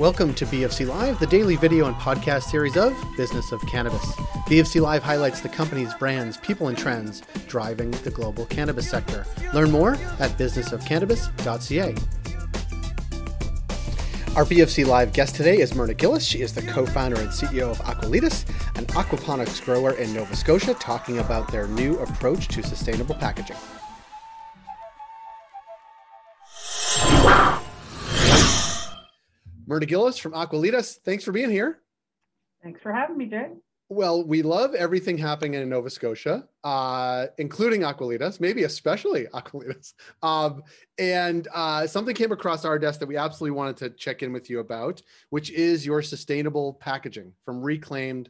Welcome to BFC Live, the daily video and podcast series of Business of Cannabis. BFC Live highlights the company's brands, people, and trends driving the global cannabis sector. Learn more at businessofcannabis.ca. Our BFC Live guest today is Myrna Gillis. She is the co founder and CEO of Aqualitas, an aquaponics grower in Nova Scotia, talking about their new approach to sustainable packaging. Myrna Gillis from Aqualitas, thanks for being here. Thanks for having me, Jay. Well, we love everything happening in Nova Scotia, uh, including Aqualitas, maybe especially Aqualitas. Um, and uh, something came across our desk that we absolutely wanted to check in with you about, which is your sustainable packaging from reclaimed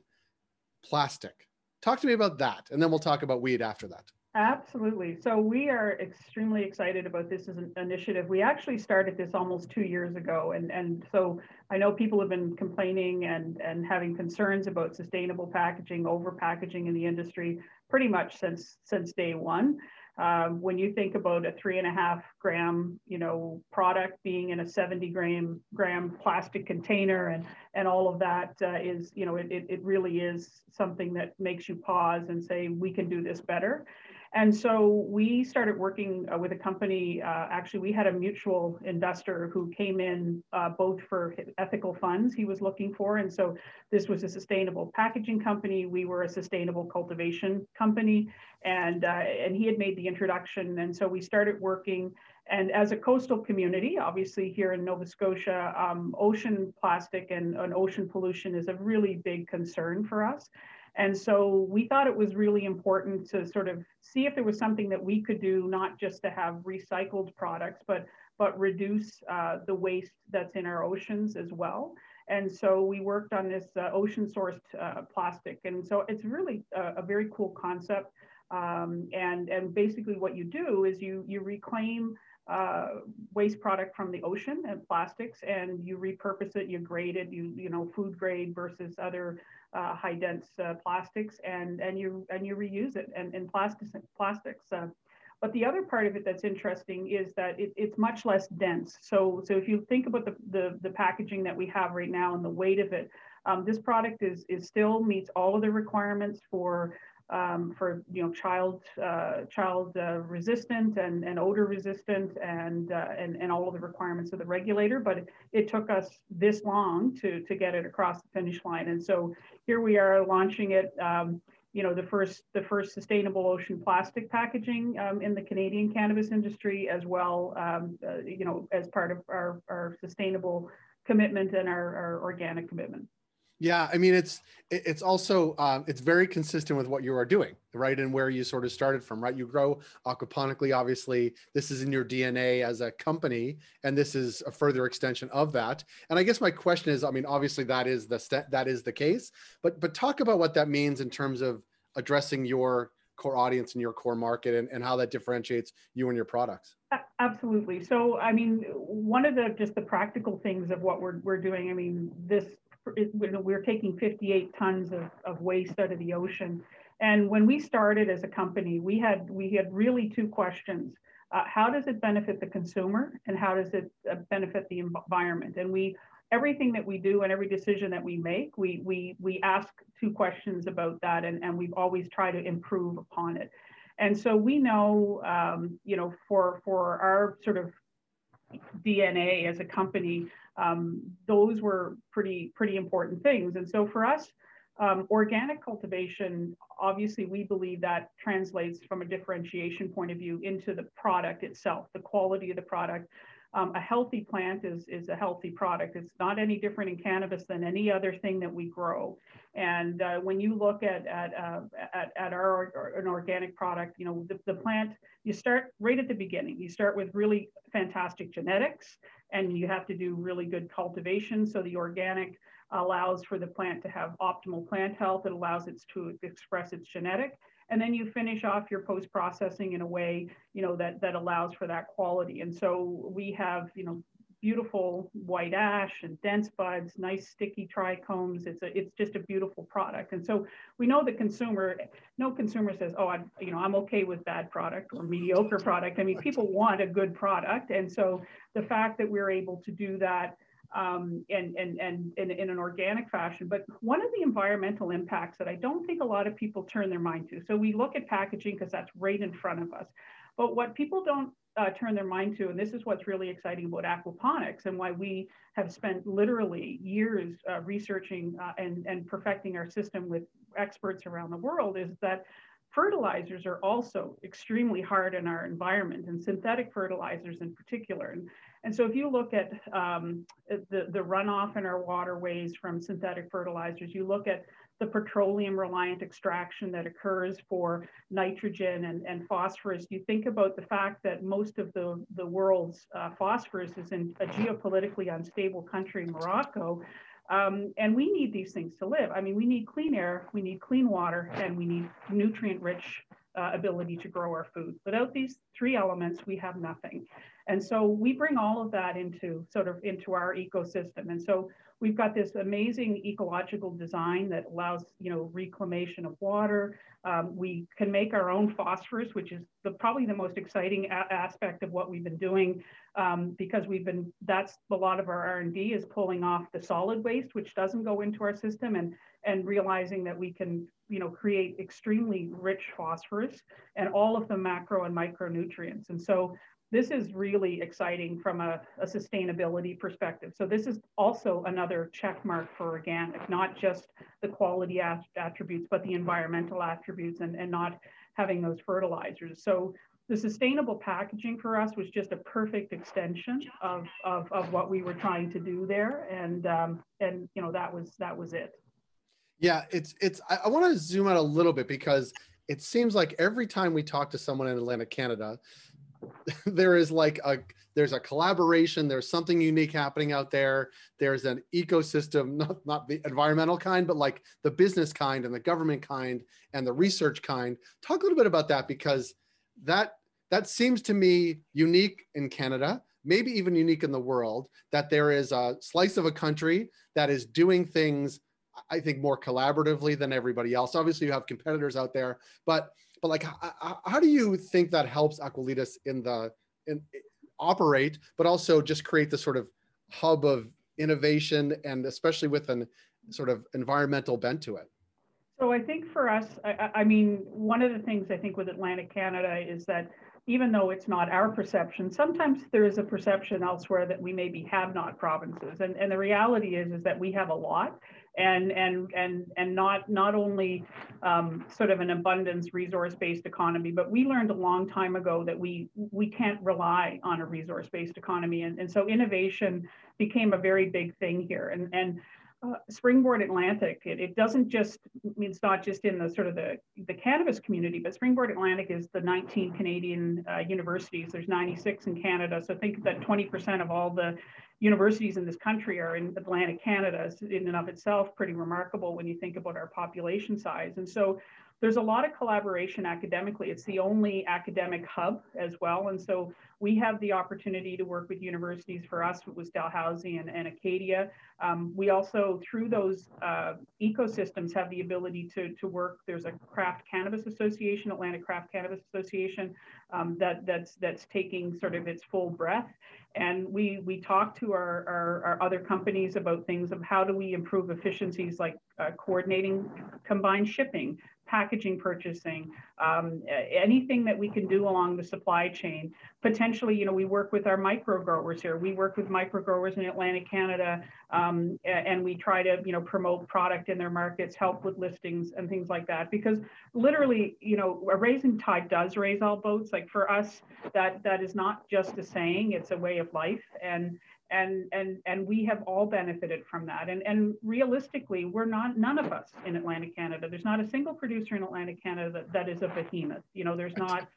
plastic. Talk to me about that, and then we'll talk about weed after that. Absolutely. So we are extremely excited about this as an initiative. We actually started this almost two years ago, and and so I know people have been complaining and and having concerns about sustainable packaging, over packaging in the industry, pretty much since since day one. Um, when you think about a three and a half gram, you know, product being in a 70 gram gram plastic container and and all of that uh, is, you know, it, it, it really is something that makes you pause and say, we can do this better. And so we started working uh, with a company. Uh, actually, we had a mutual investor who came in uh, both for ethical funds he was looking for. And so this was a sustainable packaging company. We were a sustainable cultivation company. And, uh, and he had made the introduction. And so we started working. And as a coastal community, obviously here in Nova Scotia, um, ocean plastic and, and ocean pollution is a really big concern for us. And so we thought it was really important to sort of see if there was something that we could do, not just to have recycled products, but but reduce uh, the waste that's in our oceans as well. And so we worked on this uh, ocean sourced uh, plastic. And so it's really a, a very cool concept. Um, and, and basically what you do is you, you reclaim uh, waste product from the ocean and plastics and you repurpose it, you grade it, you, you know, food grade versus other uh, high dense uh, plastics and, and you and you reuse it and, and plastics plastics. Uh, but the other part of it that's interesting is that it, it's much less dense. So so if you think about the, the, the packaging that we have right now and the weight of it, um, this product is is still meets all of the requirements for um, for you know child uh, child uh, resistant and, and odor resistant and, uh, and and all of the requirements of the regulator. But it, it, took us this long to to get it across the finish line. And so here we are launching it. Um, you know the first the first sustainable ocean plastic packaging um, in the Canadian cannabis industry as well. Um, uh, you know as part of our, our sustainable commitment and our, our organic commitment. Yeah, I mean it's it's also um, it's very consistent with what you are doing, right, and where you sort of started from, right? You grow aquaponically, obviously. This is in your DNA as a company, and this is a further extension of that. And I guess my question is, I mean, obviously that is the st- that is the case, but but talk about what that means in terms of addressing your core audience and your core market, and, and how that differentiates you and your products. Absolutely. So, I mean, one of the just the practical things of what we're we're doing. I mean, this we're taking 58 tons of, of waste out of the ocean. And when we started as a company, we had we had really two questions. Uh, how does it benefit the consumer and how does it uh, benefit the environment? And we everything that we do and every decision that we make, we we we ask two questions about that and, and we've always tried to improve upon it. And so we know, um, you know, for for our sort of DNA as a company, um, those were pretty pretty important things. And so for us, um, organic cultivation, obviously, we believe that translates from a differentiation point of view into the product itself, the quality of the product. Um, a healthy plant is, is a healthy product. It's not any different in cannabis than any other thing that we grow. And uh, when you look at, at, uh, at, at, our an organic product, you know, the, the plant, you start right at the beginning. You start with really fantastic genetics and you have to do really good cultivation. So the organic allows for the plant to have optimal plant health. It allows it to express its genetic. And then you finish off your post processing in a way, you know, that, that allows for that quality. And so we have, you know, beautiful white ash and dense buds, nice sticky trichomes. It's a, it's just a beautiful product. And so we know the consumer, no consumer says, oh, I, you know, I'm okay with bad product or mediocre product. I mean, people want a good product. And so the fact that we're able to do that um, and, and, and, and in an organic fashion. But one of the environmental impacts that I don't think a lot of people turn their mind to. So we look at packaging because that's right in front of us. But what people don't uh, turn their mind to, and this is what's really exciting about aquaponics and why we have spent literally years uh, researching uh, and, and perfecting our system with experts around the world, is that fertilizers are also extremely hard in our environment and synthetic fertilizers in particular. And, and so if you look at um, the, the runoff in our waterways from synthetic fertilizers, you look at the petroleum reliant extraction that occurs for nitrogen and, and phosphorus, you think about the fact that most of the, the world's uh, phosphorus is in a geopolitically unstable country, Morocco. Um, and we need these things to live. I mean, we need clean air, we need clean water, and we need nutrient rich uh, ability to grow our food. Without these three elements, we have nothing. And so we bring all of that into sort of into our ecosystem. And so we've got this amazing ecological design that allows, you know, reclamation of water. Um, we can make our own phosphorus, which is the, probably the most exciting aspect of what we've been doing um, because we've been, that's a lot of our R&D is pulling off the solid waste, which doesn't go into our system and, and realizing that we can, you know, create extremely rich phosphorus and all of the macro and micronutrients. And so this is really exciting from a, a, sustainability perspective. So this is also another check mark for organic, not just the quality attributes, but the environmental attributes and, and not having those fertilizers. So the sustainable packaging for us was just a perfect extension of, of, of what we were trying to do there. And, um, and you know, that was, that was it. Yeah, it's, it's, I, I want to zoom out a little bit because it seems like every time we talk to someone in Atlantic Canada, there is like a there's a collaboration there's something unique happening out there there's an ecosystem not, not the environmental kind but like the business kind and the government kind and the research kind. Talk a little bit about that because that that seems to me unique in canada maybe even unique in the world that there is a slice of a country that is doing things i think more collaboratively than everybody else. Obviously you have competitors out there but but like how, how do you think that helps aqualitas in the in operate but also just create this sort of hub of innovation and especially with an sort of environmental bent to it so i think for us I, I mean one of the things i think with atlantic canada is that even though it's not our perception, sometimes there is a perception elsewhere that we maybe have not provinces. And, and the reality is, is that we have a lot and and and and not not only um, sort of an abundance resource-based economy, but we learned a long time ago that we we can't rely on a resource-based economy, and and so innovation became a very big thing here, and and. Uh, Springboard Atlantic, it, it doesn't just, it's not just in the sort of the, the cannabis community, but Springboard Atlantic is the 19 Canadian uh, universities. There's 96 in Canada. So think that 20% of all the universities in this country are in Atlantic Canada in and of itself pretty remarkable when you think about our population size. And so there's a lot of collaboration academically. It's the only academic hub as well. And so we have the opportunity to work with universities. For us, it was Dalhousie and, and Acadia. Um, we also, through those uh, ecosystems, have the ability to, to work. There's a Craft Cannabis Association, Atlantic Craft Cannabis Association, um, that, that's, that's taking sort of its full breath. And we, we talk to our, our, our other companies about things of how do we improve efficiencies like uh, coordinating combined shipping, packaging purchasing, um, anything that we can do along the supply chain. Potentially, you know, we work with our micro growers here. We work with micro growers in Atlantic Canada, um, and we try to, you know, promote product in their markets, help with listings and things like that. Because literally, you know, a raising tide does raise all boats. Like for us, that that is not just a saying; it's a way of life. And and and and we have all benefited from that. And and realistically we're not none of us in atlantic canada there's not a single producer in atlantic canada that, that is a behemoth you know there's not.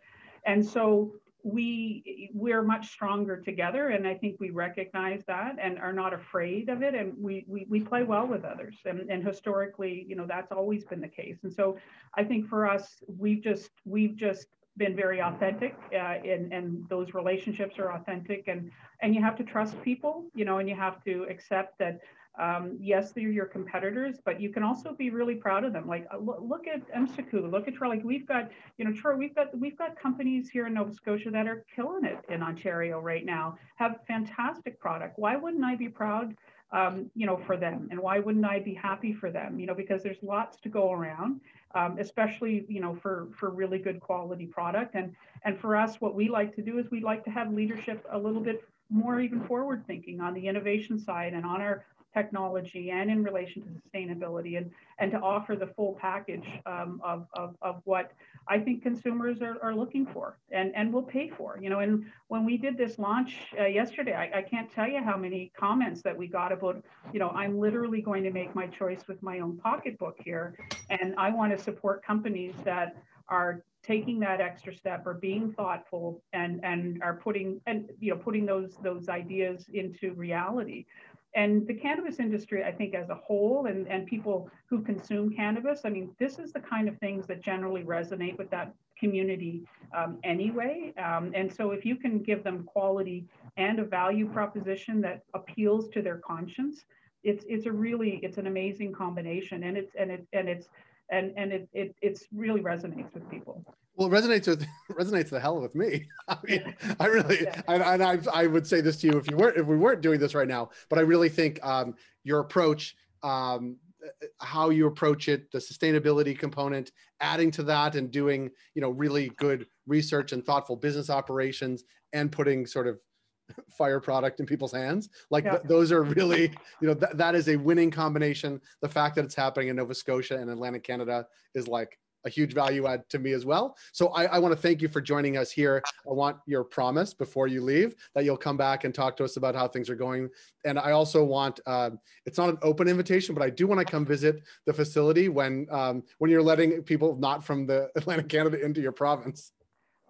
And so we we're much stronger together and i think we recognize that and are not afraid of it and we we, we play well with others. And, and historically you know that's always been the case. And so i think for us we've just we've just been very authentic uh, and, and those relationships are authentic and and you have to trust people you know and you have to accept that um, yes, they're your competitors, but you can also be really proud of them. Like uh, look at Emsekul, look at Troy. Like we've got, you know, Troy, we've got we've got companies here in Nova Scotia that are killing it in Ontario right now. Have fantastic product. Why wouldn't I be proud? Um, you know, for them, and why wouldn't I be happy for them? You know, because there's lots to go around, um, especially you know for for really good quality product. And and for us, what we like to do is we like to have leadership a little bit more even forward thinking on the innovation side and on our technology and in relation to sustainability and, and to offer the full package um, of, of, of what I think consumers are, are looking for and, and will pay for. You know, and when we did this launch uh, yesterday, I, I can't tell you how many comments that we got about, you know, I'm literally going to make my choice with my own pocketbook here. And I want to support companies that are taking that extra step or being thoughtful and and are putting and you know putting those those ideas into reality and the cannabis industry, I think, as a whole, and, and people who consume cannabis, I mean, this is the kind of things that generally resonate with that community um, anyway. Um, and so, if you can give them quality and a value proposition that appeals to their conscience, it's it's a really it's an amazing combination, and it's and it and it's and and it, it it's really resonates with people. Well, it resonates with resonates the hell with me. I mean, I really, yeah. and, and I, I would say this to you if you weren't if we weren't doing this right now. But I really think um, your approach, um, how you approach it, the sustainability component, adding to that, and doing you know really good research and thoughtful business operations, and putting sort of fire product in people's hands like yeah. th- those are really you know th- that is a winning combination the fact that it's happening in nova scotia and atlantic canada is like a huge value add to me as well. So I, I want to thank you for joining us here. I want your promise before you leave that you'll come back and talk to us about how things are going. And I also want um, it's not an open invitation, but I do want to come visit the facility when um, when you're letting people not from the Atlantic Canada into your province.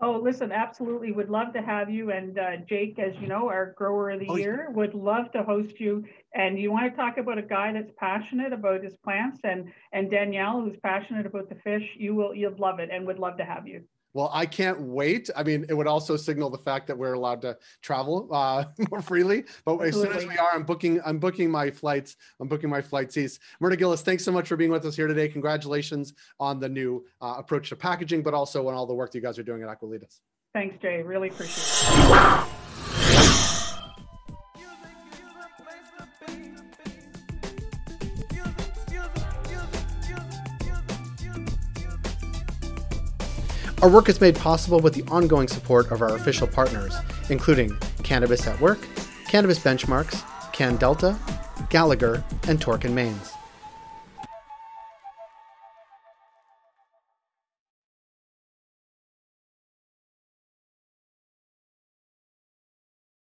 Oh, listen, absolutely. Would love to have you. And uh, Jake, as you know, our grower of the oh, year, would love to host you. And you want to talk about a guy that's passionate about his plants and and Danielle, who's passionate about the fish. You will you'd love it and would love to have you. Well, I can't wait. I mean, it would also signal the fact that we're allowed to travel uh, more freely. But Absolutely. as soon as we are, I'm booking. I'm booking my flights. I'm booking my flights east. Myrna Gillis, thanks so much for being with us here today. Congratulations on the new uh, approach to packaging, but also on all the work that you guys are doing at Aqualitas. Thanks, Jay. Really appreciate it. Our work is made possible with the ongoing support of our official partners, including Cannabis at Work, Cannabis Benchmarks, CanDelta, Gallagher, and Torkin Manes.